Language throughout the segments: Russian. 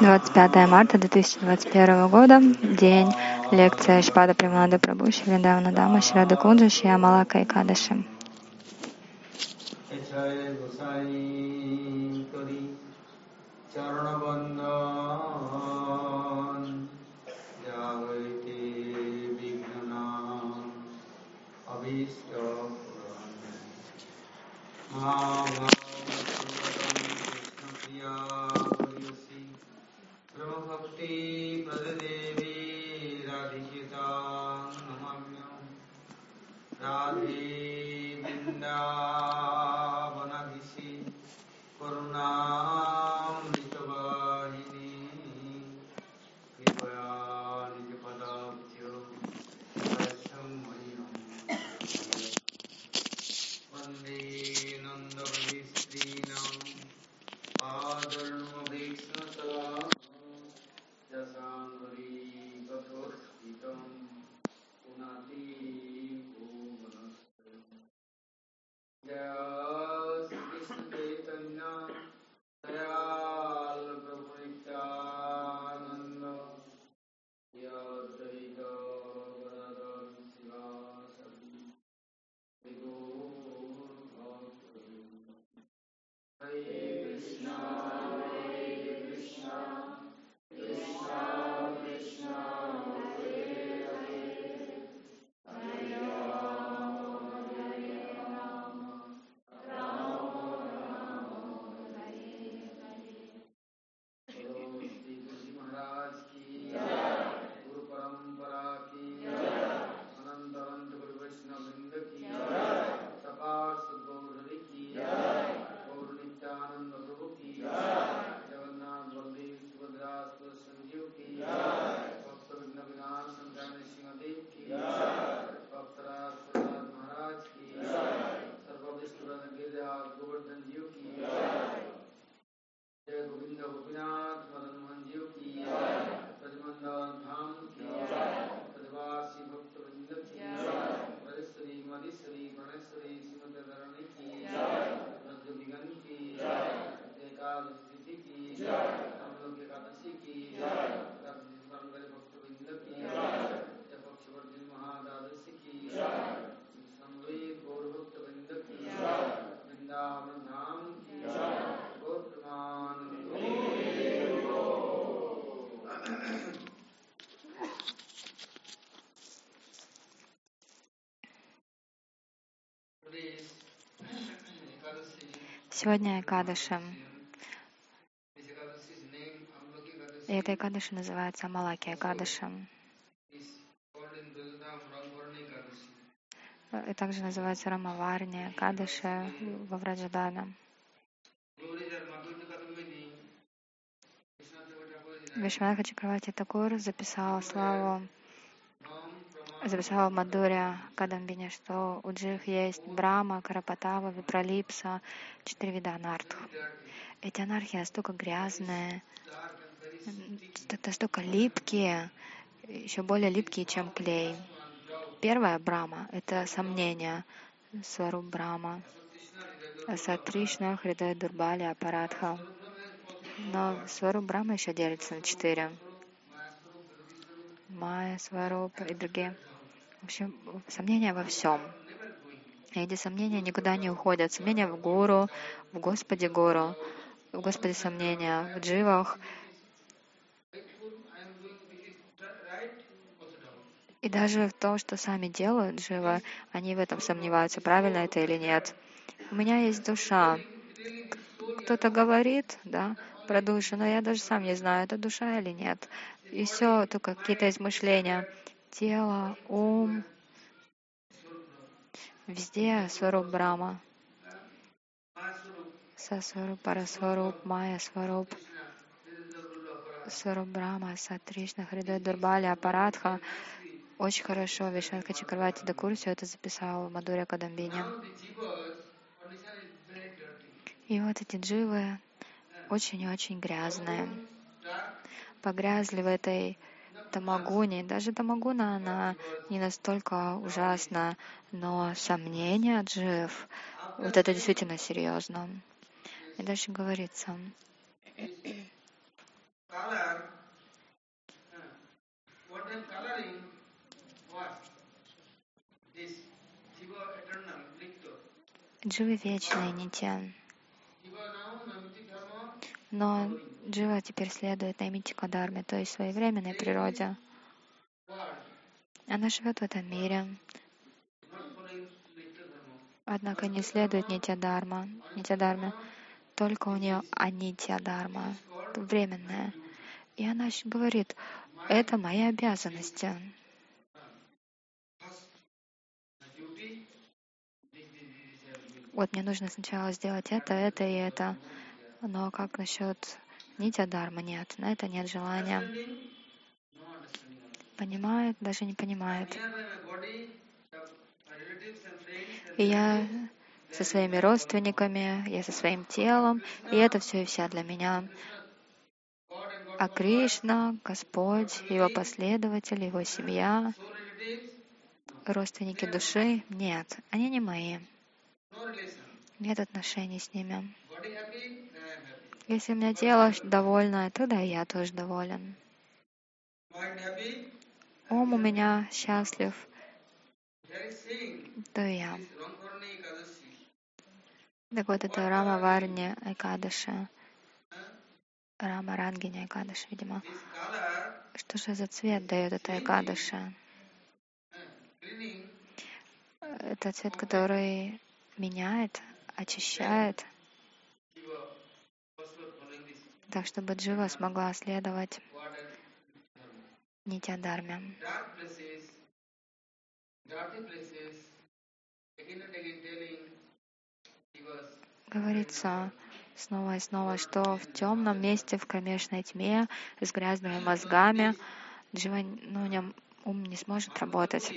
Двадцать пятое марта 2021 года, день, лекция Шпада Примада Прабhu Шридавна Дама Шрада Кунджа Шиамалака и Кадаши. Сегодня Экадыши. И эта Экадыши называется Малаки Экадыши. И также называется Рамаварни, Кадыши во Враджадана. Вишванатха Чакравати Такур записал славу записала Мадуря Кадамбине, что у джих есть Брама, Карапатава, Випралипса, четыре вида анарх. Эти анархии настолько грязные, настолько липкие, еще более липкие, чем клей. Первая Брама — это сомнение, Свару Брама, Сатришна, Хридай Дурбали, Апарадха. Но Свару Брама еще делится на четыре. Майя, Сварупа и другие. В общем, сомнения во всем. Эти сомнения никуда не уходят. Сомнения в Гуру, в Господе Гуру, в Господе сомнения, в дживах. И даже в том, что сами делают дживы, они в этом сомневаются, правильно это или нет. У меня есть душа. Кто-то говорит, да, про душу, но я даже сам не знаю, это душа или нет. И все только какие-то измышления. Тело, ум, везде Сваруп Брама. Сасваруп, Парасваруп, Майя Сваруп, Сваруп Брама, Сатришна, Хридай Дурбали, Апарадха. Очень хорошо Вишнатка Чакравати Дакур все это записал в Мадуре Кадамбине. И вот эти дживы очень-очень грязные погрязли в этой тамагуне. Даже тамагуна, она не настолько ужасна, но сомнение джив, вот это действительно серьезно. И дальше говорится, Дживы вечные, не те. Но Джива теперь следует Наймитика Дарме, то есть своевременной природе. Она живет в этом мире, однако не следует Нитя Дарма, Нитя Дарме. Только у нее Анитья Дарма, временная. И она говорит, это мои обязанности. Вот мне нужно сначала сделать это, это и это. Но как насчет нитя дарма? Нет, на это нет желания. Понимает, даже не понимает. И я со своими родственниками, я со своим телом, и это все и вся для меня. А Кришна, Господь, Его последователи, Его семья, родственники души, нет, они не мои. Нет отношений с ними. Если у меня тело довольно, тогда и я тоже доволен. Ум у меня счастлив, то и я. Так вот, это Рама Варни Айкадаши. Рама Рангини Айкадаши, видимо. Что же за цвет дает это Айкадаши? Это цвет, который меняет, очищает, так чтобы Джива смогла следовать Нитядарме. Говорится снова и снова, что в темном месте, в кромешной тьме, с грязными мозгами, Джива, ну, ум не сможет работать.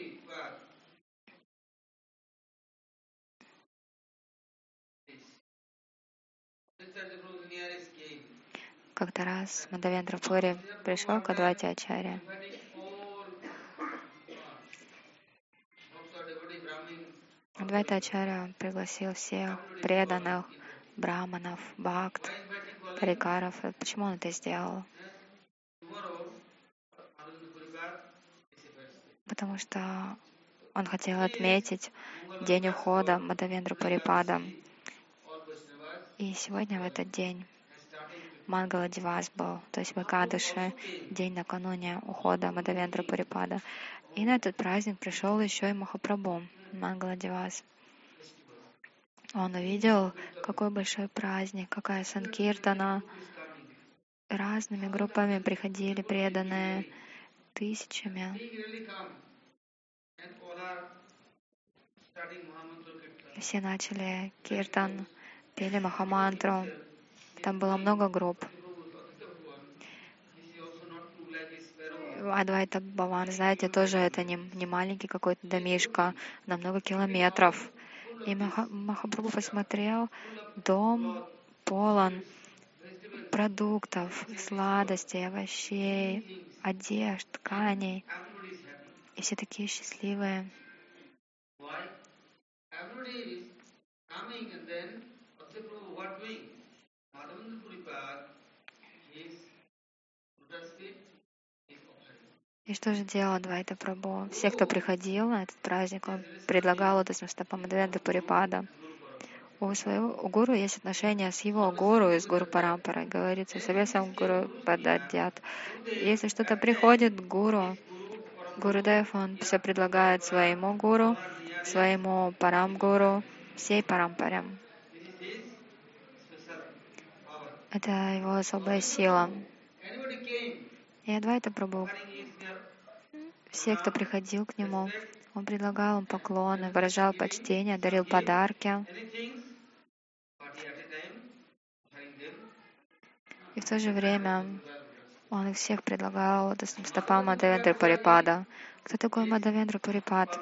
Как-то раз Мадавендра Пури пришел к Адвайте Ачаре. Адвайта Ачаря пригласил всех преданных, браманов, бхакт, парикаров. Почему он это сделал? Потому что он хотел отметить день ухода Мадавендра Парипада. И сегодня в этот день Мангала Дивас был, то есть Вакадыши, день накануне ухода Мадавендра Парипада. И на этот праздник пришел еще и Махапрабху, Мангала Дивас. Он увидел, какой большой праздник, какая санкиртана. Разными группами приходили преданные, тысячами. Все начали киртан, пели Махамантру. Там было много групп. Адвайта Баван, знаете, тоже это не, не маленький какой-то домишка, на много километров. И Маха, Махапрабху посмотрел, дом полон продуктов, сладостей, овощей, одежд, тканей. И все такие счастливые. И что же делал Двайта Прабhu? Все, кто приходил на этот праздник, он предлагал это стопам Адвенда Пурипада. У своего у гуру есть отношения с его гуру из гуру Парампара. Говорится, совесом гуру подадят. Если что-то приходит к гуру, Гурудев, он все предлагает своему гуру, своему парам-гуру, всей парампарям. Это его особая сила. И Адвайта Прабhu, все, кто приходил к нему, он предлагал им поклоны, выражал почтение, дарил подарки. И в то же время он их всех предлагал стопам Мадавендра Парипада. Кто такой Мадавендра Парипад?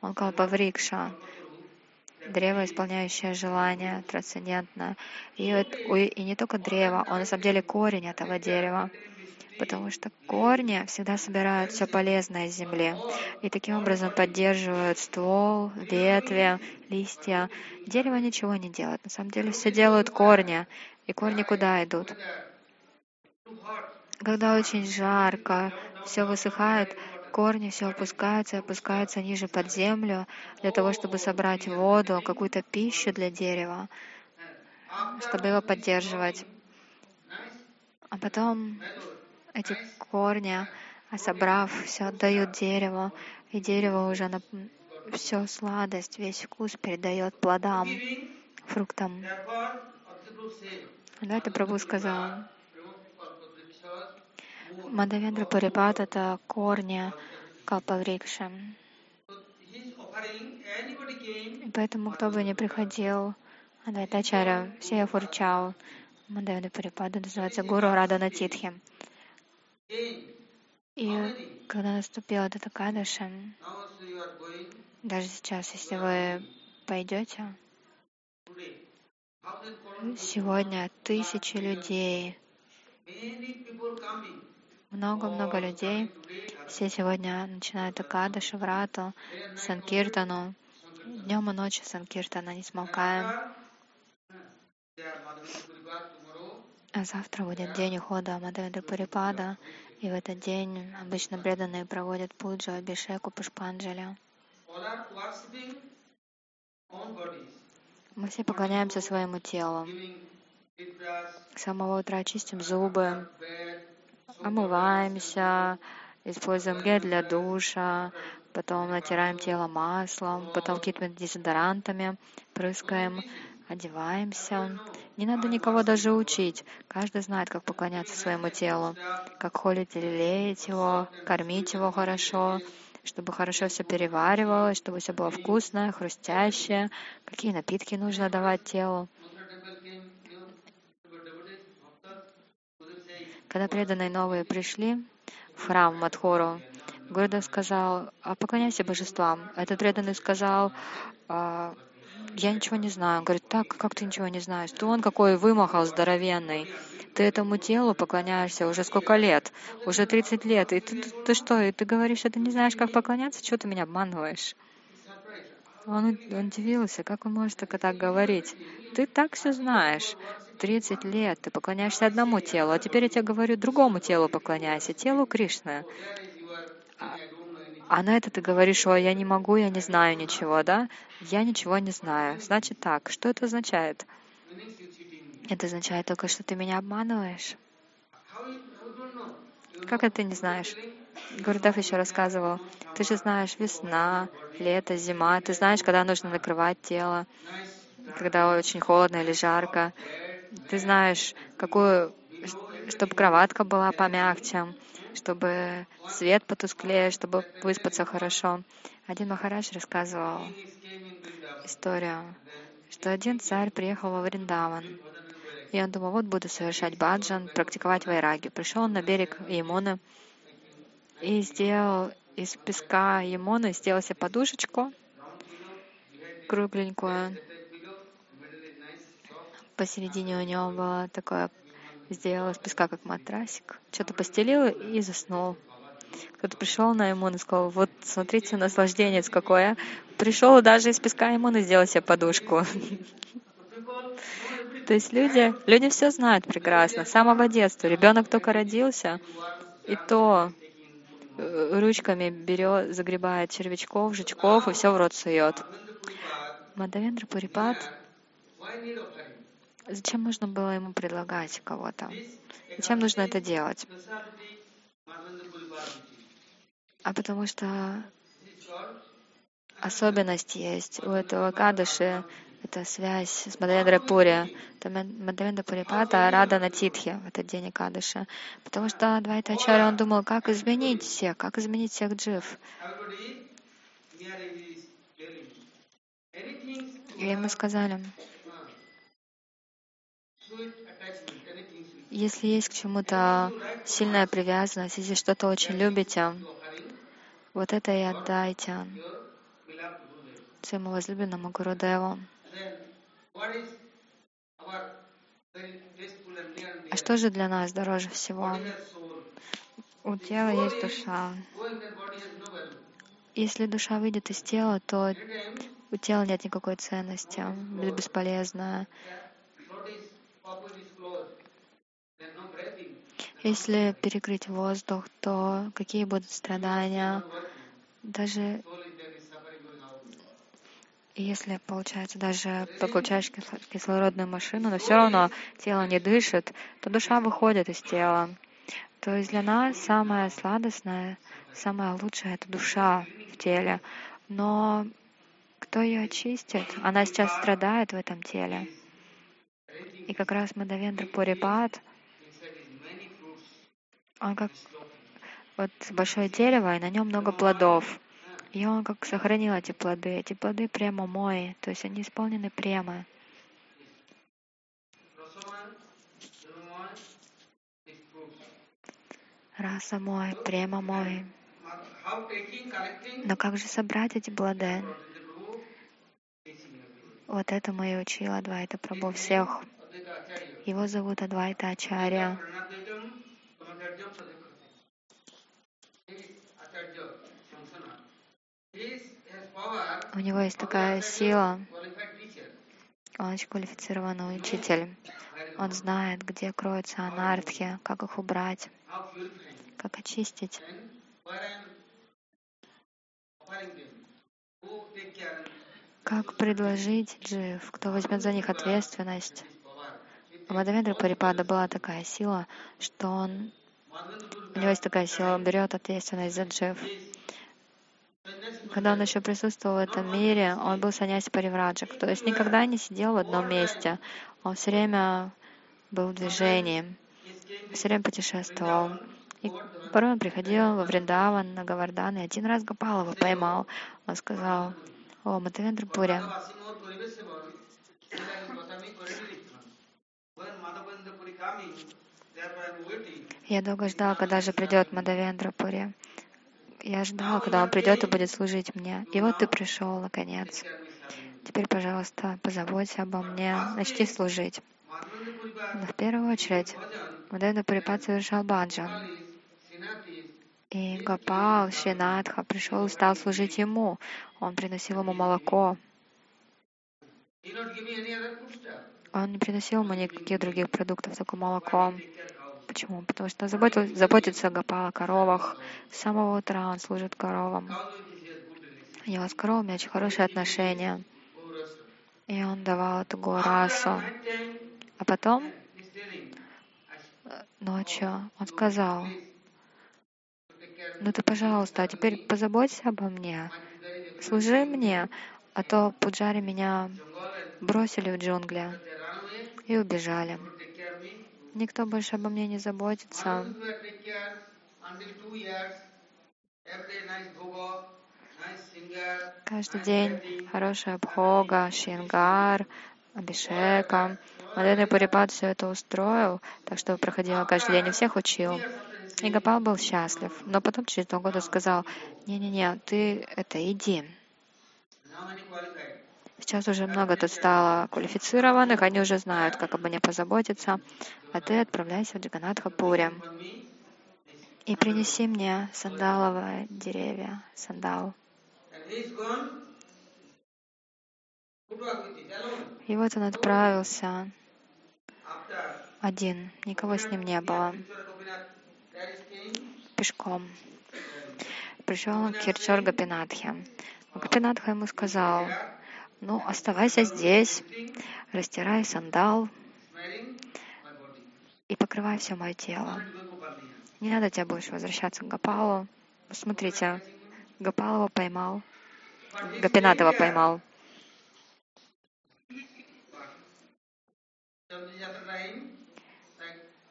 Он Калпаврикша древо, исполняющее желание, трансцендентное. И, и не только древо, он на самом деле корень этого дерева. потому что корни всегда собирают все полезное из земли и таким образом поддерживают ствол, ветви, листья. Дерево ничего не делает. На самом деле все делают корни. И корни куда идут? Когда очень жарко, все высыхает, корни все опускаются, опускаются ниже под землю для того, чтобы собрать воду, какую-то пищу для дерева, чтобы его поддерживать. А потом эти корни, собрав, все отдают дереву, и дерево уже на всю сладость, весь вкус передает плодам, фруктам. Да, это Прабhu сказал. Мадавендра Парипат — это корни Калпаврикши. И поэтому, кто бы ни приходил, Адвайтачаря, все фурчал, Мадавендра Парипада называется Гуру Радана Титхи. И когда наступила эта Кадаша, даже сейчас, если вы пойдете, сегодня тысячи людей, много-много людей, все сегодня начинают Акада, Шаврату, Санкиртану, днем и ночью Санкиртана, не смолкаем. А завтра будет день ухода Мадавендра Парипада, и в этот день обычно преданные проводят пуджу, абишеку, пушпанджали. Мы все поклоняемся своему телу. С самого утра чистим зубы, омываемся, используем гель для душа, потом натираем тело маслом, потом какими-то дезодорантами прыскаем, одеваемся. Не надо никого даже учить. Каждый знает, как поклоняться своему телу, как холить или леять его, кормить его хорошо, чтобы хорошо все переваривалось, чтобы все было вкусное, хрустящее, какие напитки нужно давать телу. Когда преданные новые пришли в храм Мадхору, Гурдев сказал, а поклоняйся божествам. Этот преданный сказал, «А, я ничего не знаю. Он говорит, так, как ты ничего не знаешь? Ты он какой вымахал здоровенный. Ты этому телу поклоняешься уже сколько лет? Уже 30 лет. И ты, ты, ты что, и ты говоришь, что ты не знаешь, как поклоняться? Чего ты меня обманываешь? Он, он удивился, как он может так, так говорить. Ты так все знаешь. 30 лет ты поклоняешься одному телу, а теперь я тебе говорю, другому телу поклоняйся, телу Кришны. А на это ты говоришь, ой, я не могу, я не знаю ничего, да? Я ничего не знаю. Значит так, что это означает? Это означает только, что ты меня обманываешь. Как это ты не знаешь? Гурдев еще рассказывал, ты же знаешь весна, лето, зима, ты знаешь, когда нужно накрывать тело, когда очень холодно или жарко. Ты знаешь, какую, чтобы кроватка была помягче, чтобы свет потусклее, чтобы выспаться хорошо. Один Махарадж рассказывал историю, что один царь приехал во Вриндаван, и он думал, вот буду совершать баджан, практиковать вайраги. Пришел он на берег Ямуны и сделал из песка Ямуны, сделал себе подушечку кругленькую. Посередине у него было такое сделал из песка как матрасик, что-то постелил и заснул. Кто-то пришел на Имун и сказал, вот смотрите, наслаждение какое. Пришел даже из песка Имуна сделал себе подушку. То есть люди, люди все знают прекрасно, с самого детства. Ребенок только родился, и то э, ручками берет, загребает червячков, жучков и все в рот сует. Мадавендра Пурипат Зачем нужно было ему предлагать кого-то? Зачем нужно это делать? А потому что особенность есть у этого Кадыши, это связь с Мадавендра Пури. Это Мадавендра Пурипата Рада на Титхе в этот день Кадыша. Потому что Двайта Ачарья, он думал, как изменить всех, как изменить всех джив. И ему сказали, если есть к чему-то сильная привязанность, если что-то очень любите, вот это и отдайте своему возлюбленному Гурудеву. А что же для нас дороже всего? У тела есть душа. Если душа выйдет из тела, то у тела нет никакой ценности, бесполезно. Если перекрыть воздух, то какие будут страдания? Даже если, получается, даже подключаешь кислородную машину, но все равно тело не дышит, то душа выходит из тела. То есть для нас самое сладостное, самое лучшее — это душа в теле. Но кто ее очистит? Она сейчас страдает в этом теле. И как раз Мадавендра Пурипат, он как вот большое дерево, и на нем много плодов. И он как сохранил эти плоды. Эти плоды прямо мои, то есть они исполнены прямо. Раса мой, прямо мой. Но как же собрать эти плоды? Вот это и учил Адвайта Прабhu всех. Его зовут Адвайта Ачарья. У него есть такая сила. Он очень квалифицированный учитель. Он знает, где кроются анархи, как их убрать, как очистить. Как предложить джив, кто возьмет за них ответственность. У Мадавендра Парипада была такая сила, что он, у него есть такая сила, он берет ответственность за джив. Когда он еще присутствовал в этом мире, он был саняси Паривраджак, то есть никогда не сидел в одном месте. Он все время был в движении, все время путешествовал. И порой он приходил во Вриндаван, на Гавардан, и один раз Гопалова поймал. Он сказал, «О, Матавендра Пури, я долго ждал, когда же придет Мадавендра Пури. Я ждал, когда он придет и будет служить мне. И вот ты пришел, наконец. Теперь, пожалуйста, позаботься обо мне, начни служить. Но в первую очередь, Мадавендра Пурипад совершал баджан. И Гопал, Шинатха пришел и стал служить ему. Он приносил ему молоко. Он не приносил ему никаких других продуктов, только молоко. Почему? Потому что заботил, заботится Гопал о коровах. С самого утра он служит коровам. У него с коровами очень хорошие отношения. И он давал эту горасу. А потом, ночью, он сказал, ну ты, пожалуйста, а теперь позаботься обо мне, служи мне, а то пуджари меня бросили в джунгли и убежали. Никто больше обо мне не заботится. Каждый день хорошая обхога, шингар, абишека. Мадхена Пурипад все это устроил, так что проходила каждый день и всех учил. И Гопал был счастлив. Но потом через два года сказал, не-не-не, ты это иди. Сейчас уже много тут стало квалифицированных, они уже знают, как обо мне позаботиться. А ты отправляйся в Джаганатхапуре и принеси мне сандаловое деревья, сандал. И вот он отправился один, никого с ним не было пешком. Пришел он к Кирчор Гапинатхе. Гапинатха ему сказал, ну, оставайся здесь, растирай сандал и покрывай все мое тело. Не надо тебе больше возвращаться к Гапалу. Смотрите, Гапалова поймал, Гапинатова поймал.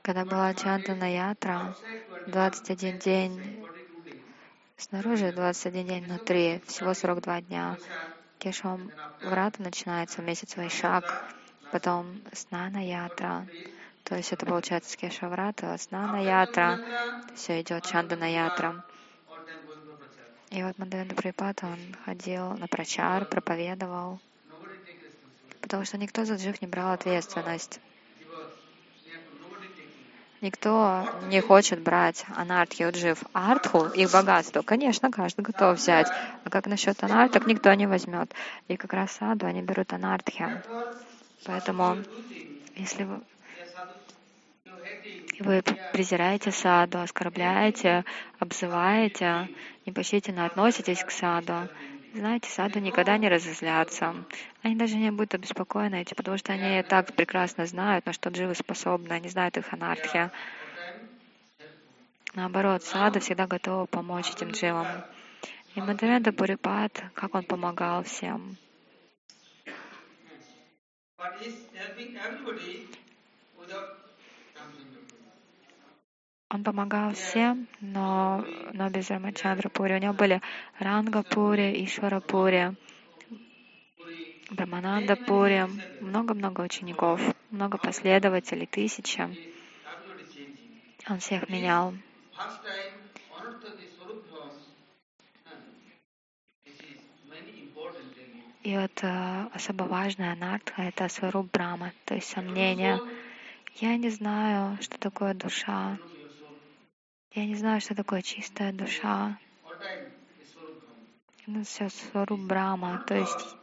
Когда была Чантана Ятра, 21 день снаружи, 21 день внутри, всего 42 дня. Кешам Врата начинается месяц Вайшак, потом Снана Ятра, то есть это получается с Кешаврата, Снана Ятра, все идет Чандана Ятра. И вот Мадавенда Припат, он ходил на прачар, проповедовал, потому что никто за джив не брал ответственность. Никто не хочет брать анартхи джив артху, их богатство. Конечно, каждый готов взять. А как насчет анарток, никто не возьмет. И как раз саду они берут анартхи. Поэтому, если вы, вы презираете саду, оскорбляете, обзываете, непочтительно относитесь к саду, знаете, саду никогда не разозлятся. Они даже не будут обеспокоены этим, потому что они так прекрасно знают, на что дживы способны, они знают их анархия. Наоборот, сада всегда готова помочь этим дживам. И Мадавенда Пурипат, как он помогал всем. Он помогал всем, но, но без Рамачандра Пури. У него были Ранга Пури, Ишвара Пури, Брамананда Пури, много-много учеников, много последователей, тысячи. Он всех менял. И вот э, особо важная анартха — это сваруб Брама, то есть сомнение. Я не знаю, что такое душа. Я не знаю, что такое чистая душа. Ну, все сваруб Брама, то есть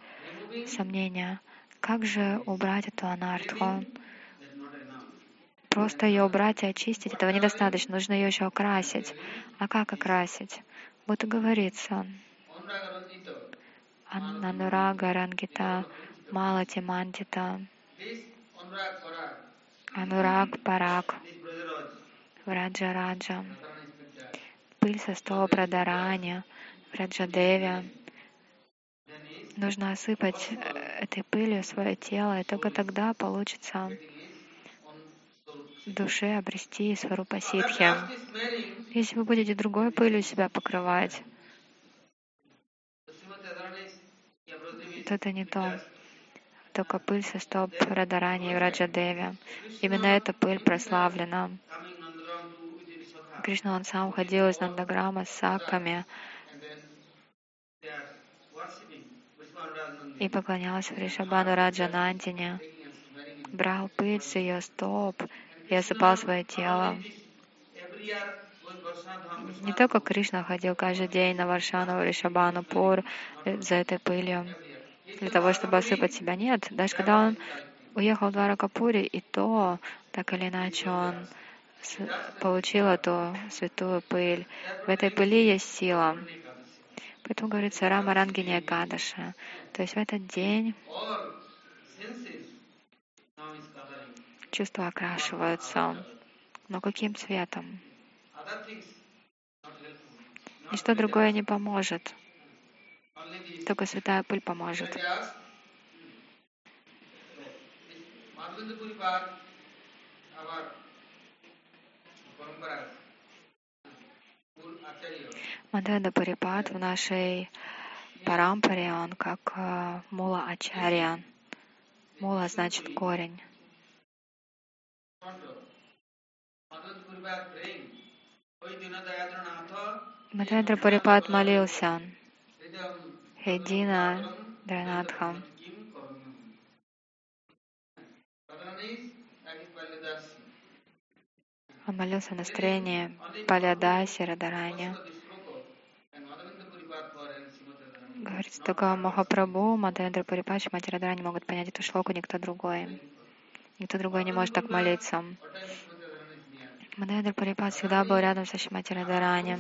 сомнения. Как же убрать эту анартху? Просто ее убрать и очистить, этого недостаточно. Нужно ее еще окрасить. А как окрасить? Вот и говорится. Анурага Рангита Малати Мандита Анураг Парак Враджа Раджа пыль со стола Прадарани Раджадеви нужно осыпать э, этой пылью свое тело, и только тогда получится душе обрести сварупа ситхи. Если вы будете другой пылью себя покрывать, то это не то. Только пыль со стоп Радарани и Раджадеви. Именно эта пыль прославлена. Кришна, он сам ходил из Нандаграма с саками и поклонялся Ришабану Раджанандине, брал пыль с ее стоп и осыпал свое тело. Не только Кришна ходил каждый день на Варшану, Ришабану, Пур за этой пылью, для того, чтобы осыпать себя. Нет, даже когда он уехал в Дваракапури, и то, так или иначе, он получил эту святую пыль. В этой пыли есть сила. Поэтому говорится Рама Рангиния Гадаша. То есть в этот день чувства окрашиваются. Но каким цветом? Ничто другое не поможет. Только святая пыль поможет. Мадхада Парипат в нашей парампаре, он как э, мула ачарья. Мула значит корень. Мадхадра Парипат молился. Хедина Дранатха. Он молился в настроении Палядаси Радарани. Говорится, только Махапрабху, Мадхендра Парипач, Мать Радарани могут понять эту шлоку, никто другой. Никто другой не может так молиться. Мадхендра Парипат всегда был рядом со Шимати Радарани.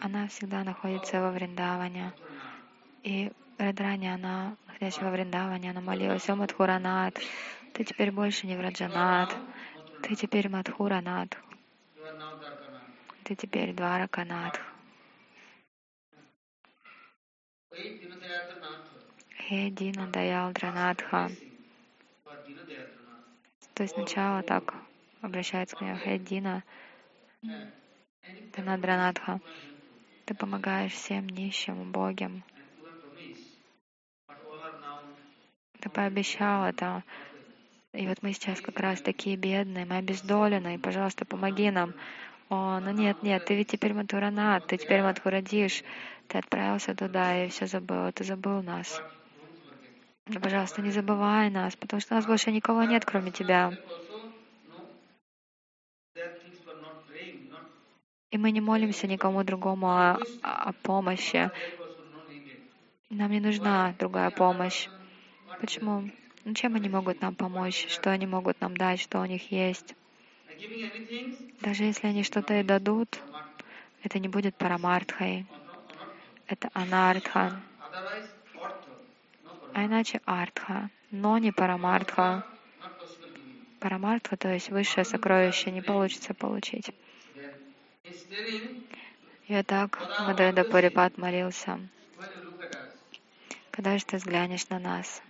Она всегда находится во Вриндаване. И Радрани, она, находящая во Вриндаване, она молилась, о Мадхуранат, ты теперь больше не Враджанат, ты теперь Мадхуранат, ты теперь Двараканат. Хе Дина Даял Дранатха. То есть сначала так обращается к нему Хе Дина Дранатха. Ты помогаешь всем нищим, убогим. Ты пообещал это. И вот мы сейчас как раз такие бедные, мы обездолены, и, пожалуйста, помоги нам. О, ну нет, нет, ты ведь теперь Матуранат, ты теперь Матхурадиш, ты отправился туда и все забыл, ты забыл нас. Но, пожалуйста, не забывай нас, потому что у нас больше никого нет, кроме Тебя. И мы не молимся никому другому о, о помощи. Нам не нужна другая помощь. Почему? Чем они могут нам помочь? Что они могут нам дать? Что у них есть? Даже если они что-то и дадут, это не будет парамартхой. Это анартха. А иначе артха, но не парамартха. Парамартха, то есть высшее сокровище, не получится получить. И так Мадайда Парипат молился. Когда же ты взглянешь на нас?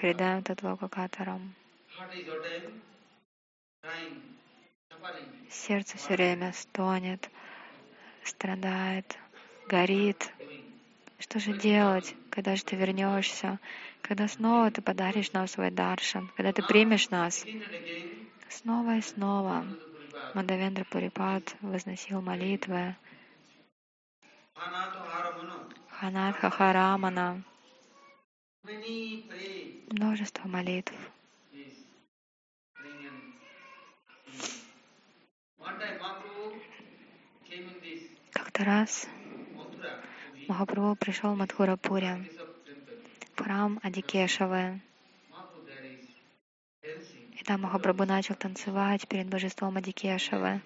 Хридаем Татлока Катарам. Сердце все время стонет, страдает, горит. Что же делать, когда же ты вернешься, когда снова ты подаришь нам свой даршан, когда ты примешь нас? Снова и снова Мадавендра Пурипад возносил молитвы. Ханат Хахарамана. Множество молитв. Как-то раз Махапрабху пришел в Мадхурапуре, в храм Адикешавы. И там Махапрабху начал танцевать перед божеством Адикешавы.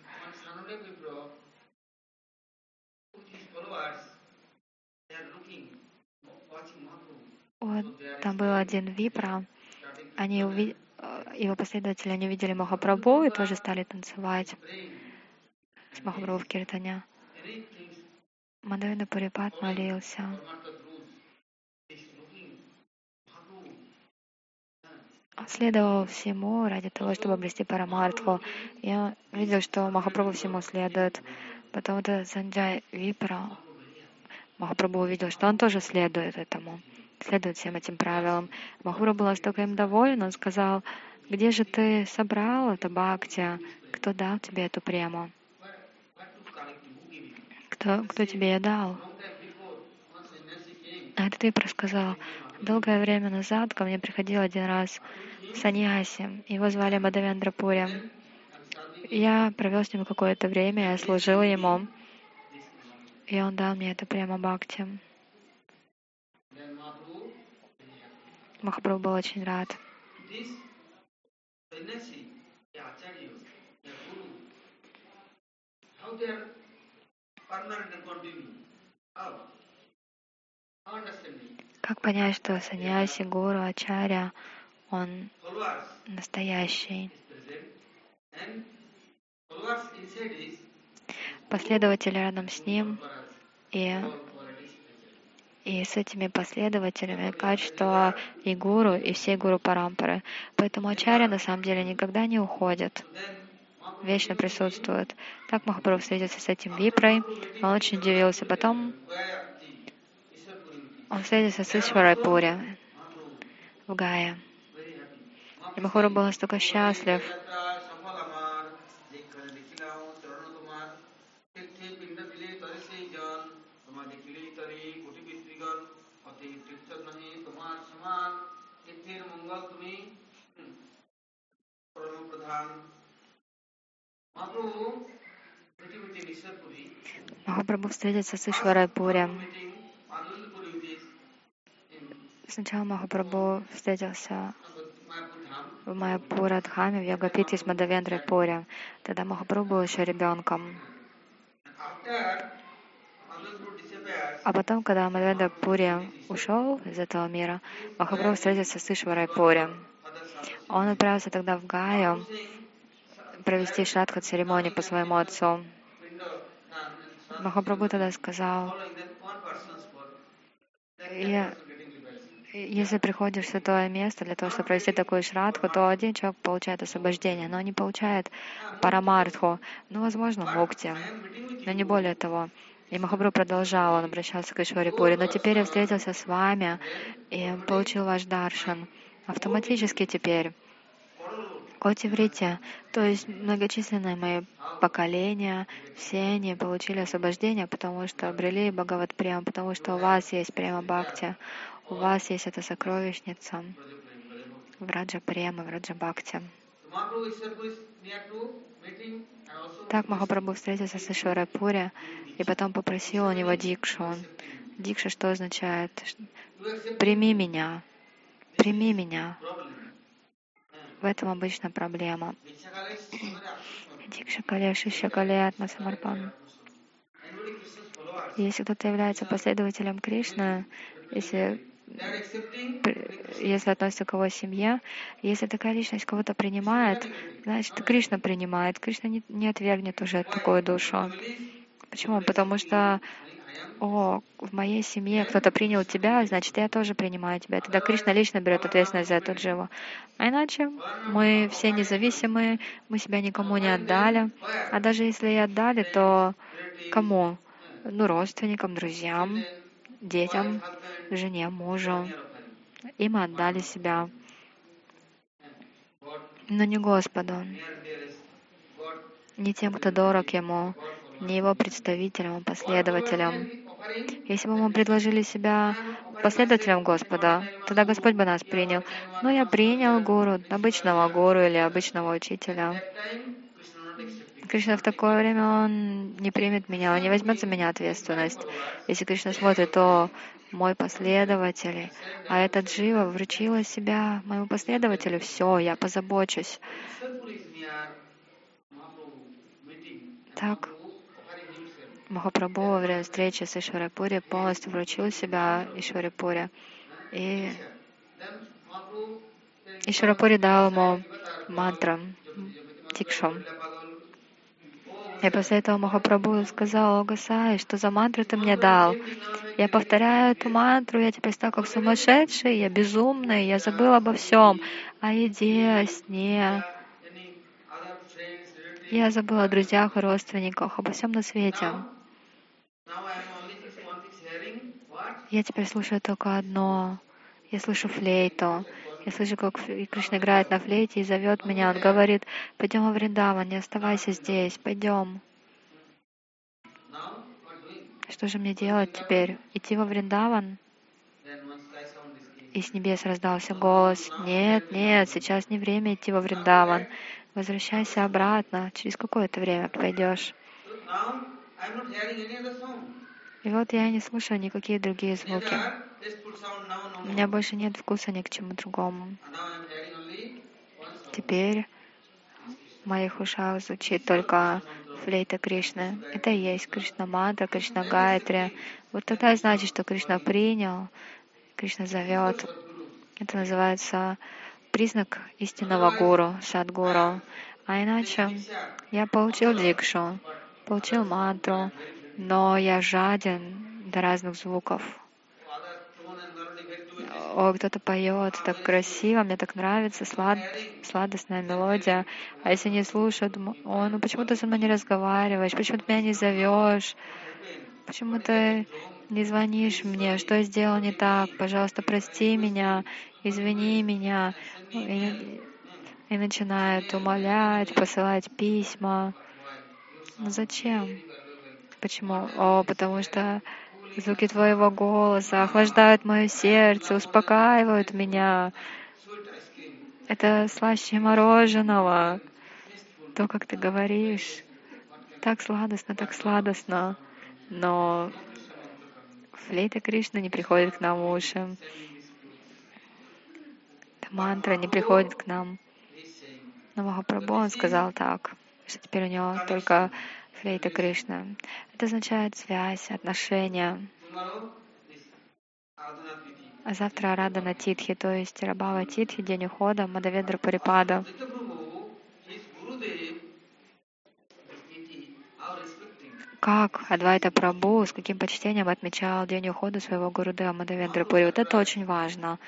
Там был один випра, они уви... его последователи, они увидели Махапрабху и тоже стали танцевать с Махапрабху в Киртане. Мадавида Парипат молился. Он следовал всему ради того, чтобы обрести парамартху. Я видел, что Махапрабху всему следует. Потом это Санджай Випра, Махапрабху увидел, что он тоже следует этому, следует всем этим правилам. Махапрабху был настолько им доволен, он сказал, где же ты собрал это бхакти? Кто дал тебе эту прему? Кто, кто тебе ее дал? А этот Випра сказал, долгое время назад ко мне приходил один раз саньяси, его звали Мадавендра Пури. Я провел с ним какое-то время, я служил ему, и он дал мне это прямо бхакти. Махапрабху был очень рад. Как понять, что саньяси, гуру, ачаря, он настоящий? Последователи рядом с ним и, и с этими последователями качества и гуру, и всей гуру парампары. Поэтому ачарья на самом деле никогда не уходит, вечно присутствует. Так Махапрабху встретился с этим випрой, он очень удивился. Потом он встретился с Ишварой Пури в Гае. И Махапрабху был настолько счастлив, Махапрабху встретится с Ишварой Пури. Сначала Махапрабху встретился в Майапура Дхаме, в Йогапите с Мадавендрой Пури. Тогда Махапрабху был еще ребенком. А потом, когда Мадавендра Пури ушел из этого мира, Махапрабху встретился с Ишварой Пури. Он отправился тогда в Гаю провести шрадха церемонию по своему отцу. Махапрабху тогда сказал, я, если приходишь в святое место для того, чтобы провести такую шрадху, то один человек получает освобождение, но не получает парамартху, ну, возможно, мукти, но не более того. И Махапрабху продолжал, он обращался к Ишварипуре, но теперь я встретился с вами и получил ваш даршан. Автоматически теперь Котиврите, то есть многочисленные мои поколения, все они получили освобождение, потому что обрели Бхагават Према, потому что у вас есть Према Бхакти, у вас есть эта сокровищница в Раджа Према, в Раджа Бхакти. Так Махапрабху встретился с Ишварой Пури и потом попросил у него дикшу. Дикша что означает? Прими меня, прими меня. В этом обычно проблема. Дикша Кале, Шиша Кале, Атма Самарпан. Если кто-то является последователем Кришны, если если относится к его семье, если такая личность кого-то принимает, значит, Кришна принимает. Кришна не, не отвергнет уже такую душу. Почему? Потому что о, в моей семье кто-то принял тебя, значит, я тоже принимаю тебя. Тогда Кришна лично берет ответственность за эту дживу. А иначе мы все независимые, мы себя никому не отдали. А даже если и отдали, то кому? Ну, родственникам, друзьям, детям, жене, мужу. Им отдали себя. Но не Господу, не тем, кто дорог Ему, не Его представителям, последователям. Если бы мы предложили себя последователям Господа, тогда Господь бы нас принял. Но я принял гуру, обычного гуру или обычного учителя. Кришна в такое время он не примет меня, он не возьмет за меня ответственность. Если Кришна смотрит, то мой последователь, а этот Джива вручила себя моему последователю, все, я позабочусь. Так, Махапрабху во время встречи с Ишварапури полностью вручил себя Ишварапуре. И Ишварапури дал ему мантру, тикшу. И после этого Махапрабху сказал, о Гасай, что за мантру ты мне дал? Я повторяю эту мантру, я теперь стал как сумасшедший, я безумный, я забыл обо всем, о еде, о сне. Я забыл о друзьях и родственниках, обо всем на свете. Я теперь слушаю только одно. Я слышу флейту. Я слышу, как Кришна играет на флейте и зовет меня. Он говорит, пойдем во Вриндаван, не оставайся здесь, пойдем. Что же мне делать теперь? Идти во Вриндаван? И с небес раздался голос. Нет, нет, сейчас не время идти во Вриндаван. Возвращайся обратно. Через какое-то время пойдешь. И вот я не слушаю никакие другие звуки. У меня больше нет вкуса ни к чему другому. Теперь в моих ушах звучит только флейта Кришны. Это и есть Кришна Мантра, Кришна Гайтри. Вот тогда значит, что Кришна принял, Кришна зовет. Это называется признак истинного гуру, садгуру. А иначе я получил дикшу, получил мантру, но я жаден до разных звуков. О, кто-то поет так красиво, мне так нравится, слад, сладостная мелодия. А если не слушают, о, ну почему ты со мной не разговариваешь, почему ты меня не зовешь, почему ты не звонишь мне, что я сделал не так, пожалуйста, прости меня, извини меня. И, и начинают умолять, посылать письма. Ну зачем? Почему? О, потому что звуки Твоего голоса охлаждают мое сердце, успокаивают меня. Это слаще мороженого. То, как ты говоришь, так сладостно, так сладостно. Но флейта Кришны не приходит к нам в уши. Мантра не приходит к нам. Но Махапрабху он сказал так, что теперь у него только флейта Кришна. Это означает связь, отношения. А завтра Радана Титхи, то есть Рабава Титхи, день ухода, Мадаведра Парипада. как Адвайта Прабhu, с каким почтением отмечал день ухода своего Гурудева Мадавендра Пури. Вот это очень важно.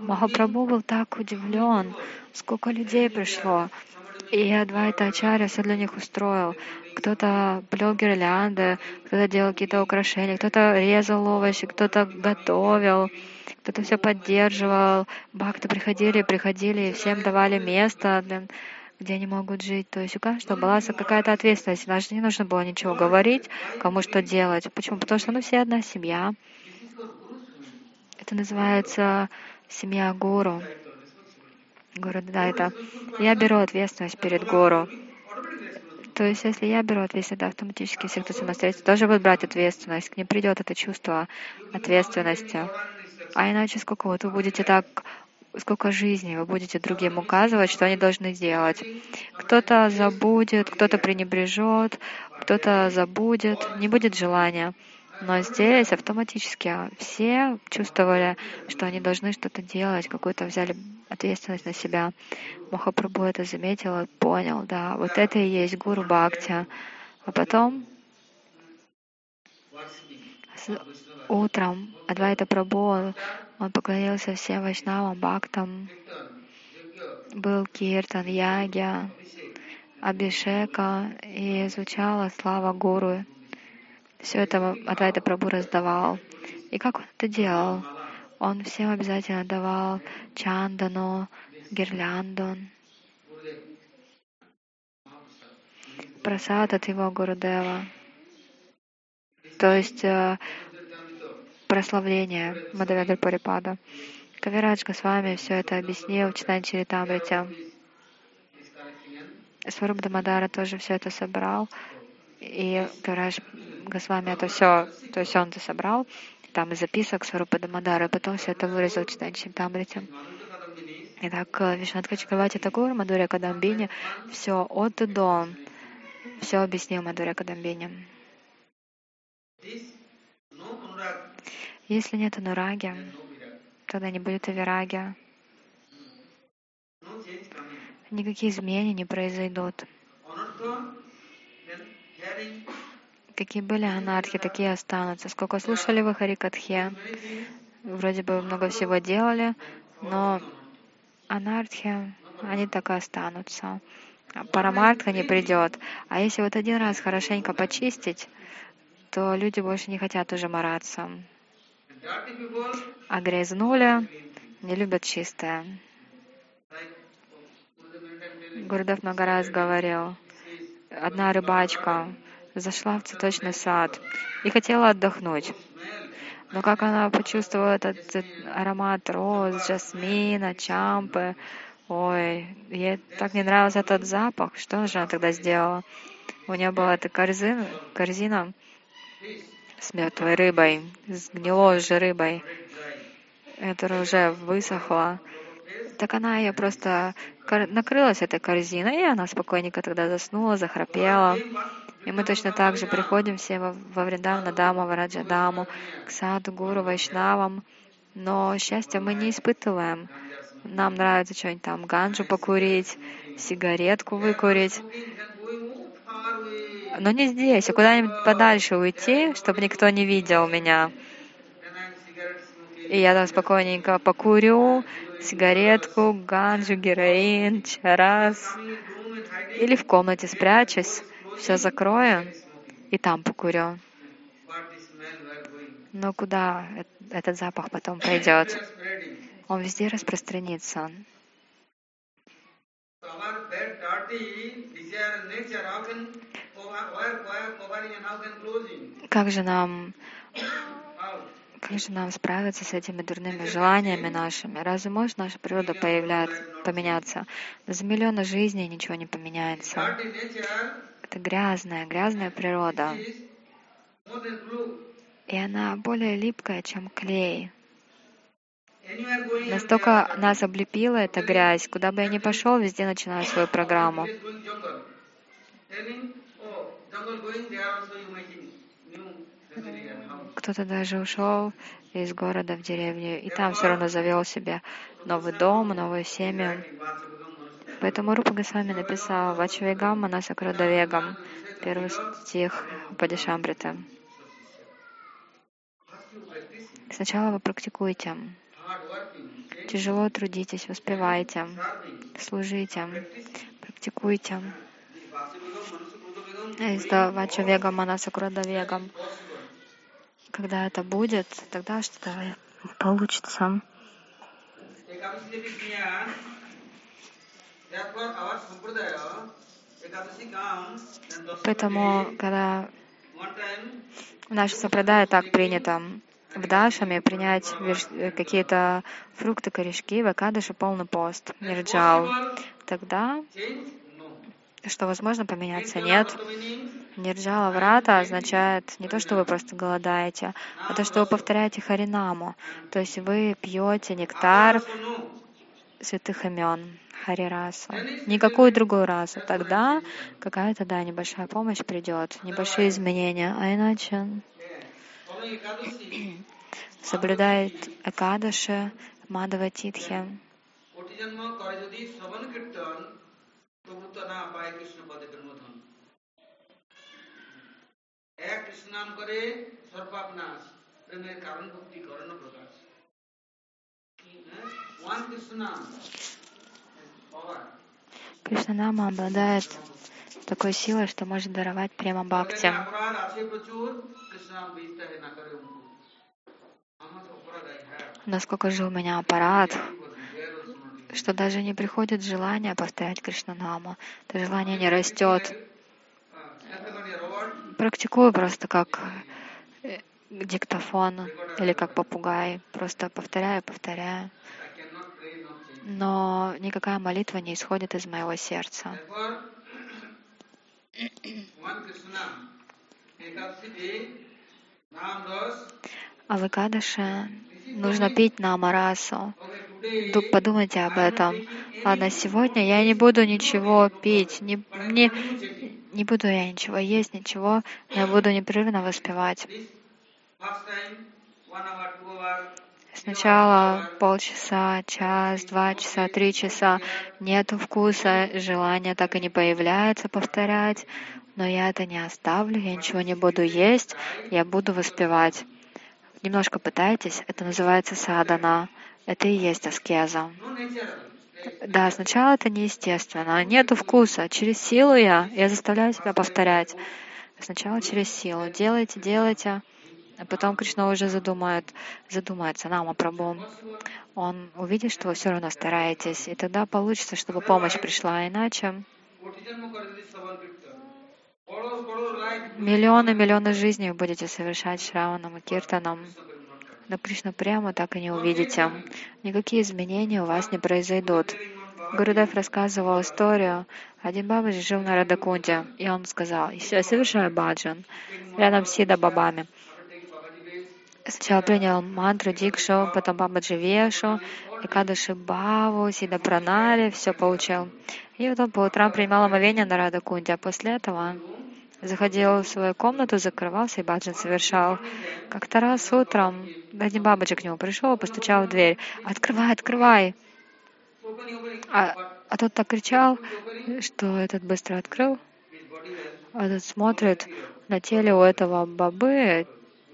Махапрабху был так удивлен, сколько людей пришло. И Адвайта Ачарья все для них устроил. Кто-то плел гирлянды, кто-то делал какие-то украшения, кто-то резал овощи, кто-то готовил, кто-то все поддерживал. Бхакты приходили, приходили, и всем давали место, для, где они могут жить. То есть у каждого была какая-то ответственность. Даже не нужно было ничего говорить, кому что делать. Почему? Потому что мы все одна семья. Это называется семья гуру. Гуру да, это я беру ответственность перед гуру. То есть, если я беру ответственность, то автоматически все, кто самостоятельно, тоже будут брать ответственность. К ним придет это чувство ответственности. А иначе сколько вот вы будете так, сколько жизней вы будете другим указывать, что они должны делать. Кто-то забудет, кто-то пренебрежет, кто-то забудет, не будет желания. Но здесь автоматически все чувствовали, что они должны что-то делать, какую-то взяли ответственность на себя. Махапрабху это заметил и понял, да, вот это и есть гуру Бхакти. А потом утром Адвайта Прабху, он поклонился всем вайшнавам, бхактам, был киртан, ягья, абишека, и звучала слава гуру. Все это Адвайта Прабху раздавал. И как он это делал? Он всем обязательно давал чандану, гирлянду, просад от его Гурудева. То есть э, прославление Мадаведра Парипада. Кавираджка с вами все это объяснил в Читань Чаритамрите. Сваруб Дамадара тоже все это собрал. И Кавирадж Госвами это все, то есть он это собрал, там из записок Сварупа Дамадара, и потом все это вырезал в Читань Чаритамрите. Итак, Вишнатка Чакравати Такур, Мадуря Кадамбини, все от и до, все объяснил Мадуря Кадамбини. Если нет анураги, тогда не будет и вираги. Никакие изменения не произойдут. Какие были анархи, такие останутся. Сколько слушали вы Харикатхе, вроде бы много всего делали, но анархи, они так и останутся. Парамартха не придет. А если вот один раз хорошенько почистить, то люди больше не хотят уже мараться. А грязнули, не любят чистое. Гурдев много раз говорил, одна рыбачка зашла в цветочный сад и хотела отдохнуть. Но как она почувствовала этот аромат роз, жасмина, чампы, ой, ей так не нравился этот запах, что же она тогда сделала? У нее была эта корзина, корзина с мертвой рыбой, с гнилой же рыбой, которая уже высохла. Так она ее просто накрылась этой корзиной, и она спокойненько тогда заснула, захрапела. И мы точно так же приходим все во, во Вриндавна Даму, в Раджадаму, к саду, гуру, вайшнавам, но счастья мы не испытываем. Нам нравится что-нибудь там, ганджу покурить, сигаретку выкурить. Но не здесь, а куда-нибудь подальше уйти, чтобы никто не видел меня. И я там спокойненько покурю, сигаретку, ганджу, героин, чарас. Или в комнате спрячусь все закрою и там покурю. Но куда этот запах потом пойдет? Он везде распространится. Как же нам как же нам справиться с этими дурными желаниями нашими? Разве может наша природа поменяться? За миллионы жизней ничего не поменяется это грязная, грязная природа. И она более липкая, чем клей. Настолько нас облепила эта грязь, куда бы я ни пошел, везде начинаю свою программу. Кто-то даже ушел из города в деревню, и там все равно завел себе новый дом, новую семью. Поэтому Рупа Госвами написал Вачавегам Манасакрадавегам, первый стих Падишамбрита. Сначала вы практикуйте. Тяжело трудитесь, успевайте, служите, практикуйте. Это Вачавегам Манасакрадавегам. Когда это будет, тогда что-то получится. Поэтому, когда в нашей сопрадае так принято в Дашаме принять какие-то фрукты, корешки, в Акадыше полный пост, нирджал, тогда что возможно поменяться? Нет. Нирджала врата означает не то, что вы просто голодаете, а то, что вы повторяете харинаму. То есть вы пьете нектар святых имен, харирасу, никакую другую расу. Тогда какая-то, да, небольшая помощь придет, небольшие изменения. А иначе соблюдает Акадаши, Мадава Титхи. এক কৃষ্ণ নাম করে সর্বাপ নাশ প্রেমের কারণ ভক্তি করণ প্রকাশ Кришнанама обладает такой силой, что может даровать прямо бхакти. Насколько же у меня аппарат, что даже не приходит желание повторять Кришнанаму. Это желание не растет. Практикую просто как э, диктофон или как попугай. Просто повторяю, повторяю. Но никакая молитва не исходит из моего сердца. А в Икадаше нужно пить на Амарасу. Подумайте об этом. Ладно, сегодня я не буду ничего пить, не, не, не буду я ничего есть, ничего, я буду непрерывно воспевать. Сначала полчаса, час, два часа, три часа. Нету вкуса, желания так и не появляется повторять. Но я это не оставлю, я ничего не буду есть, я буду воспевать. Немножко пытайтесь, это называется садана. Это и есть аскеза. Да, сначала это неестественно. Нету вкуса. Через силу я, я заставляю себя повторять. Сначала через силу. Делайте, делайте. А потом Кришна уже задумает, задумается, Нама Прабhu. Он увидит, что вы все равно стараетесь, и тогда получится, чтобы помощь пришла, а иначе миллионы, миллионы жизней вы будете совершать Шраваном и Киртаном, но Кришна прямо так и не увидите. Никакие изменения у вас не произойдут. Гурудев рассказывал историю. Один бабаджи жил на Радакунде, и он сказал, я совершаю баджан рядом с Сида Бабами. Сначала принял мантру Дикшу, потом Бабаджи Вешу, Экадыши Баву, Сида Пранали, все получил. И вот он по утрам принимал омовение на Рада Кунде, а после этого заходил в свою комнату, закрывался и баджан совершал. Как-то раз утром один бабаджи к нему пришел, постучал в дверь. «Открывай, открывай!» А, а тот так кричал, что этот быстро открыл. А тот смотрит, на теле у этого бабы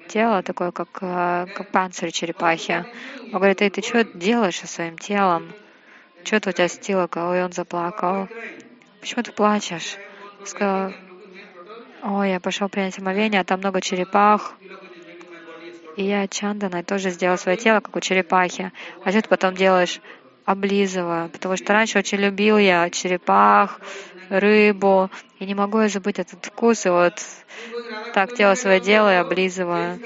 тело такое, как, э, как панцирь черепахи. Он говорит, эй, ты что делаешь со своим телом? Что у тебя с тело? И он заплакал. Почему ты плачешь? Сказал, ой, я пошел принять омовение, а там много черепах. И я Чанданой тоже сделал свое тело, как у черепахи. А что ты потом делаешь? Облизываю. Потому что раньше очень любил я черепах, рыбу. И не могу я забыть этот вкус. И вот так тело свое дело и облизываю.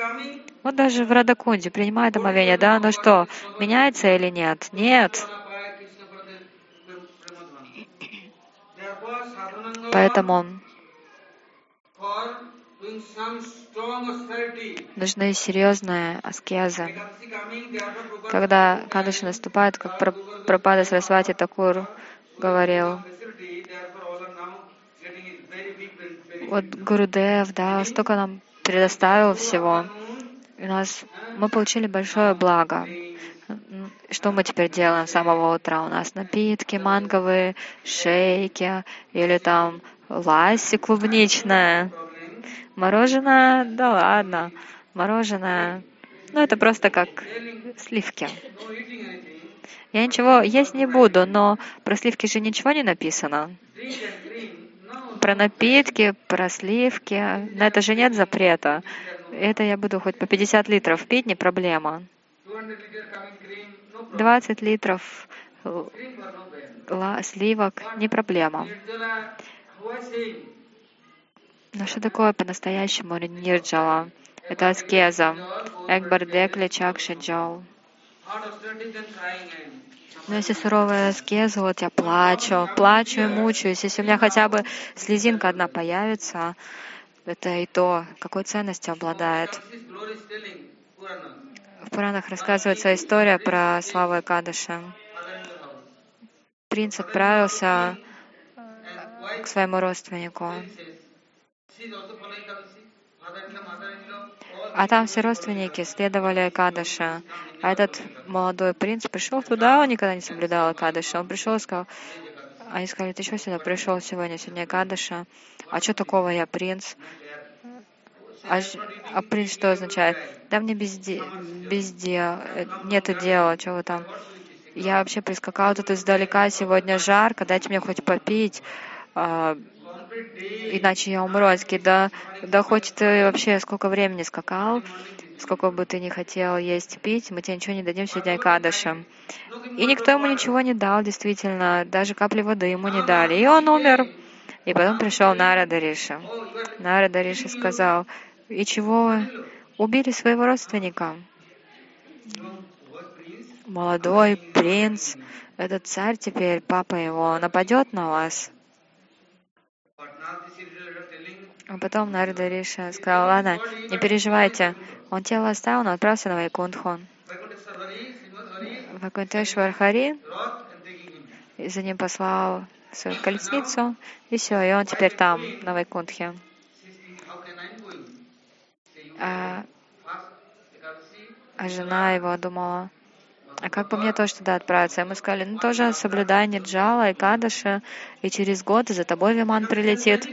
Вот даже в Радакунде принимает омовение, да, ну что, меняется или нет? Нет. Поэтому нужны серьезные аскезы. Когда Кадыши наступает, как Прабхада Сарасвати Такур говорил, вот Гурудев, да, столько нам предоставил всего. И нас, мы получили большое благо. что мы теперь делаем с самого утра? У нас напитки манговые, шейки или там ласси клубничная. Мороженое, да ладно, мороженое. Ну, это просто как сливки. Я ничего есть не буду, но про сливки же ничего не написано. Про напитки, про сливки, на это же нет запрета. Это я буду хоть по 50 литров пить, не проблема. 20 литров сливок, не проблема. Но что такое по-настоящему нирджала? Это аскеза. Экбар декли чакши джоу. Но если суровая аскеза, вот я плачу, плачу и мучаюсь. Если у меня хотя бы слезинка одна появится, это и то, какой ценностью обладает. В Пуранах рассказывается история про славу Экадыша. Принц отправился к своему родственнику. А там все родственники следовали Кадыша. А этот молодой принц пришел туда, он никогда не соблюдал Кадыша. Он пришел и сказал, они сказали, ты что сюда пришел сегодня, сегодня Кадыша? А что такого я принц? А, а принц что означает? Да мне без, де, без дел, нету дела, вы там. Я вообще прискакал тут издалека, сегодня жарко, дайте мне хоть попить. А, иначе я умру. Такие, да, да хоть ты вообще сколько времени скакал, сколько бы ты не хотел есть, пить, мы тебе ничего не дадим сегодня Кадышем. И никто ему ничего не дал, действительно, даже капли воды ему не дали. И он умер. И потом пришел Нарада Риша. Нарада Риша сказал, и чего убили своего родственника? Молодой принц, этот царь теперь, папа его, нападет на вас. А потом Нарда Риша сказал, ладно, не переживайте. Он тело оставил, но отправился на Вайкунтху. Вайкунтешвар Хари за ним послал свою колесницу, и все, и он теперь там, на Вайкунтхе. А, а жена его думала, а как бы мне тоже туда отправиться? И мы сказали, ну тоже соблюдай Ниджала и Кадаша, и через год за тобой Виман прилетит.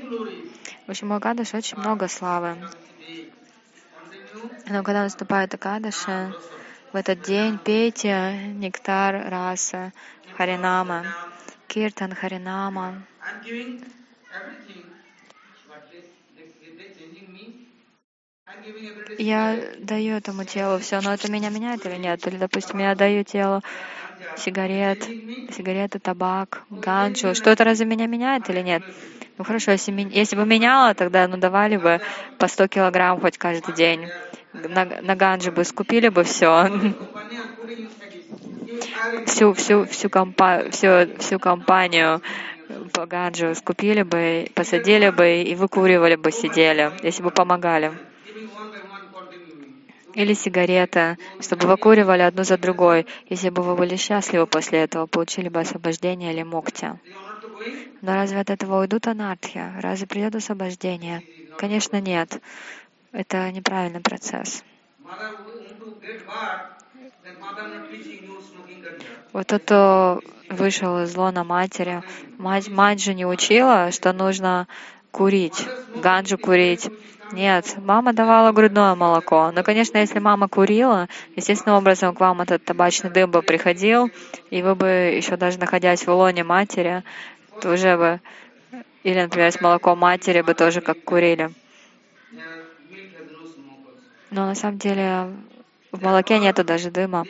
В общем, у Акадыша очень много славы. Но когда наступает Акадыша, в этот день пейте нектар раса Харинама, Киртан Харинама. Я даю этому телу все, но это меня меняет или нет? Или, допустим, я даю телу сигарет, сигареты, табак, ганджу. Что это разве меня меняет или нет? Ну хорошо, если, если бы меняло, тогда ну давали бы по 100 килограмм хоть каждый день. На, на ганджи бы скупили бы все. Всю, всю, всю, компа, всю, всю компанию по ганджу скупили бы, посадили бы и выкуривали бы, сидели, если бы помогали или сигарета, чтобы выкуривали одну за другой, если бы вы были счастливы после этого, получили бы освобождение или мукти. Но разве от этого уйдут анархи? Разве придет освобождение? Конечно, нет. Это неправильный процесс. Вот кто вышел из лона матери, мать, мать же не учила, что нужно курить, ганджу курить. Нет, мама давала грудное молоко. Но, конечно, если мама курила, естественным образом к вам этот табачный дым бы приходил, и вы бы еще даже находясь в лоне матери, тоже бы, или, например, с молоком матери бы тоже как курили. Но на самом деле в молоке нету даже дыма.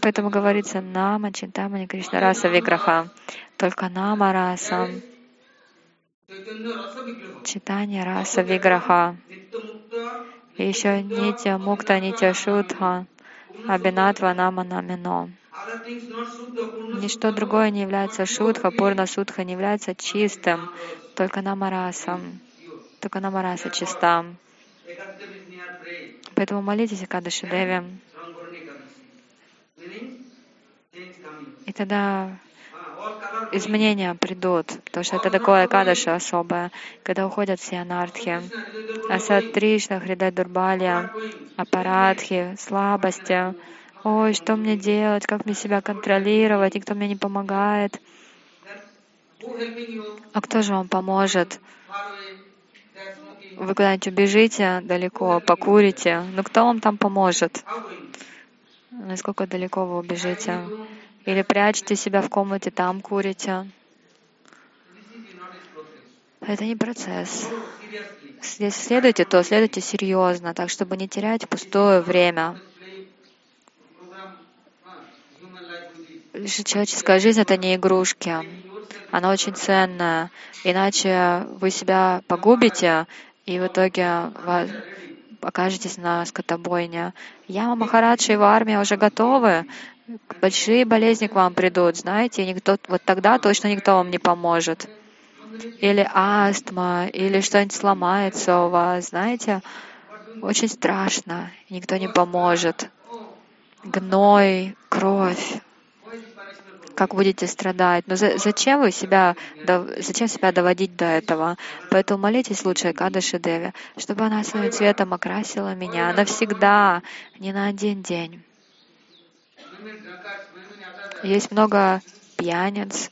Поэтому говорится «Нама Чинтамани Кришна Раса Виграха». Только Нама Раса читание раса виграха. Еще нитя мукта, нитя шутха, абинатва нама намино. Ничто другое не является шутха, пурна сутха не является чистым, только намарасом. Только намараса чиста. Поэтому молитесь о Кадыши Деве. И тогда изменения придут, потому что это такое кадаша особое, когда уходят все анархи. Асад Тришна, Хридай Дурбалия, аппаратхи, слабости, ой, что мне делать, как мне себя контролировать, никто мне не помогает. А кто же вам поможет? Вы куда-нибудь убежите далеко, покурите. Ну кто вам там поможет? Насколько далеко вы убежите? Или прячете себя в комнате, там курите? Это не процесс. Если следуйте, то следуйте серьезно, так чтобы не терять пустое время. Человеческая жизнь — это не игрушки. Она очень ценная. Иначе вы себя погубите, и в итоге вас окажетесь на скотобойне. Я, Махараджи и армия уже готовы. Большие болезни к вам придут, знаете, никто, вот тогда точно никто вам не поможет. Или астма, или что-нибудь сломается у вас, знаете, очень страшно, никто не поможет. Гной, кровь, как будете страдать. Но за, зачем вы себя, зачем себя доводить до этого? Поэтому молитесь лучше Кадаши Деве, чтобы она своим цветом окрасила меня навсегда, не на один день. Есть много пьяниц,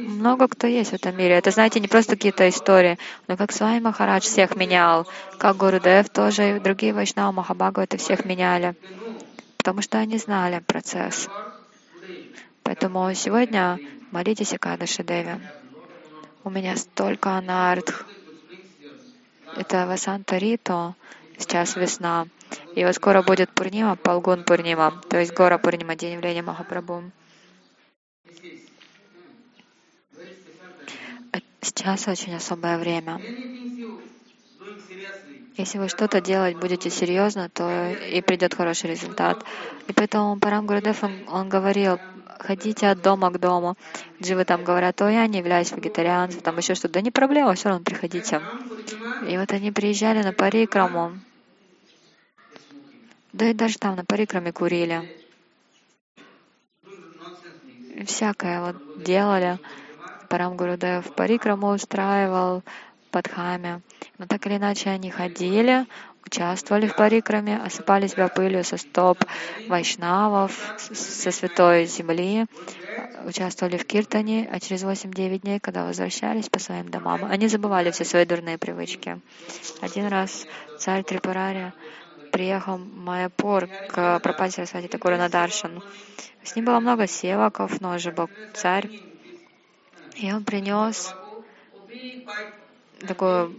много кто есть в этом мире. Это, знаете, не просто какие-то истории, но как с вами Махарадж всех менял, как Гурудев тоже и другие Вайшнава Махабагу это всех меняли, потому что они знали процесс. Поэтому сегодня молитесь Акадаши Деви. У меня столько анардх. Это Васанта Рито, сейчас весна. И вот скоро будет Пурнима, Палгун Пурнима, то есть гора Пурнима, день явления Махапрабху. Сейчас очень особое время. Если вы что-то делать будете серьезно, то и придет хороший результат. И поэтому Парам Гурудев, он, он говорил, ходите от дома к дому. Дживы там говорят, ой, я не являюсь вегетарианцем, там еще что-то. Да не проблема, все равно приходите. И вот они приезжали на Парикраму. Да и даже там на Парикраме курили. Всякое вот делали. Парам Гурудев Парикраму устраивал, Падхаме. Но так или иначе они ходили, участвовали в парикраме, осыпали себя пылью со стоп вайшнавов, со святой земли, участвовали в киртане, а через 8-9 дней, когда возвращались по своим домам, они забывали все свои дурные привычки. Один раз царь Трипурари приехал Майяпур к Прабхате Сарасвати Такуру на Даршан. С ним было много севаков, но уже был царь. И он принес такой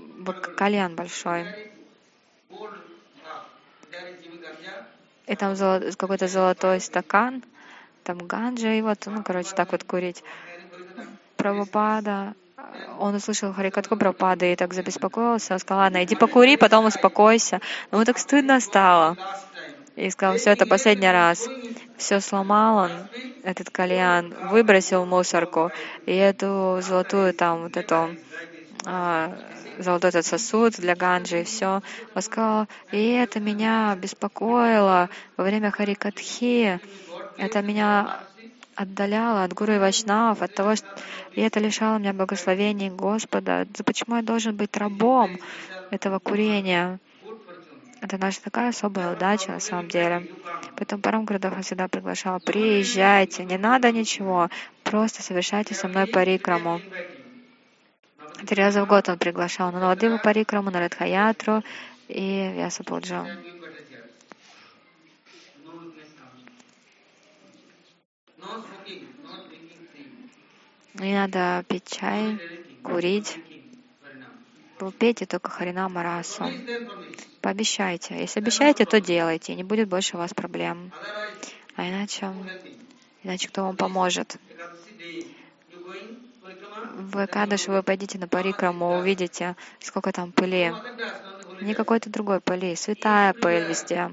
кальян большой. И там какой-то золотой стакан, там ганджа, и вот, ну, короче, так вот курить. Прабхупада, он услышал Харикатку Прабхупады и так забеспокоился, сказал, ладно, иди покури, потом успокойся. Но ему так стыдно стало. И сказал, все, это последний раз. Все сломал он, этот кальян, выбросил мусорку, и эту золотую там вот эту а, золотой этот сосуд для ганджи и все. Он сказал, и это меня беспокоило во время Харикатхи. Это меня отдаляло от Гуру и Вайшнав, от того, что и это лишало меня благословений Господа. Почему я должен быть рабом этого курения? Это наша такая особая удача на самом деле. Поэтому Парам Гурдах всегда приглашал, приезжайте, не надо ничего, просто совершайте со мной парикраму. Три раза в год он приглашал на Наладиву Парикраму, на Радхаятру и Вясапуджу. Не надо пить чай, курить. Вы пейте только Харина Марасу. Пообещайте. Если обещаете, то делайте. Не будет больше у вас проблем. А иначе, иначе кто вам поможет? в Кадыш вы пойдите на Парикраму, увидите, сколько там пыли. Не какой-то другой пыли, святая пыль везде.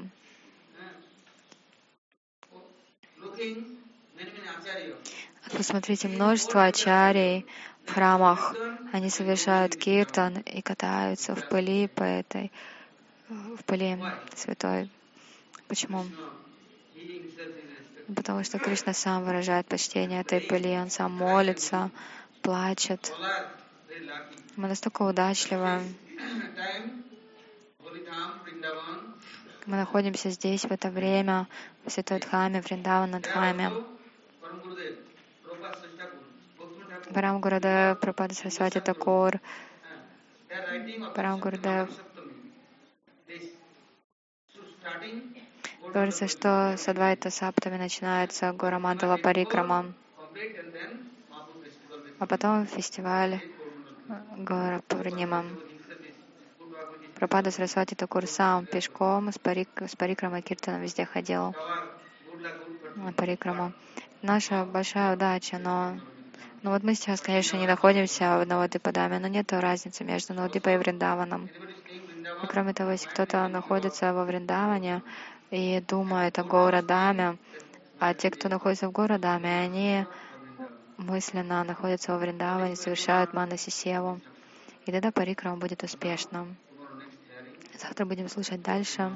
Посмотрите, множество ачарий в храмах, они совершают киртан и катаются в пыли по этой, в пыли святой. Почему? Потому что Кришна сам выражает почтение этой пыли, он сам молится, плачет. Мы настолько удачливы. Мы находимся здесь в это время, в Святой Дхаме, Вриндавана Дхаме. Парам Гурудев, Прабхада Сарасвати Такур, Парам Гурудев. Говорится, что с Адвайта Саптами начинается Гора Мандала Парикрама, а потом фестиваль Гора Пурнима. Пропада Сарасвати Такур сам пешком с, парик, с парикрамой Киртаном везде ходил. На парикраму. Наша большая удача, но ну вот мы сейчас, конечно, не находимся в Навадипадаме, но нет разницы между Навадипой и Вриндаваном. И кроме того, если кто-то находится во Вриндаване и думает о Гаурадаме, а те, кто находится в Горадаме, они мысленно находятся во Вриндаване, совершают Манаси Севу. И тогда парикрама будет успешным. Завтра будем слушать дальше.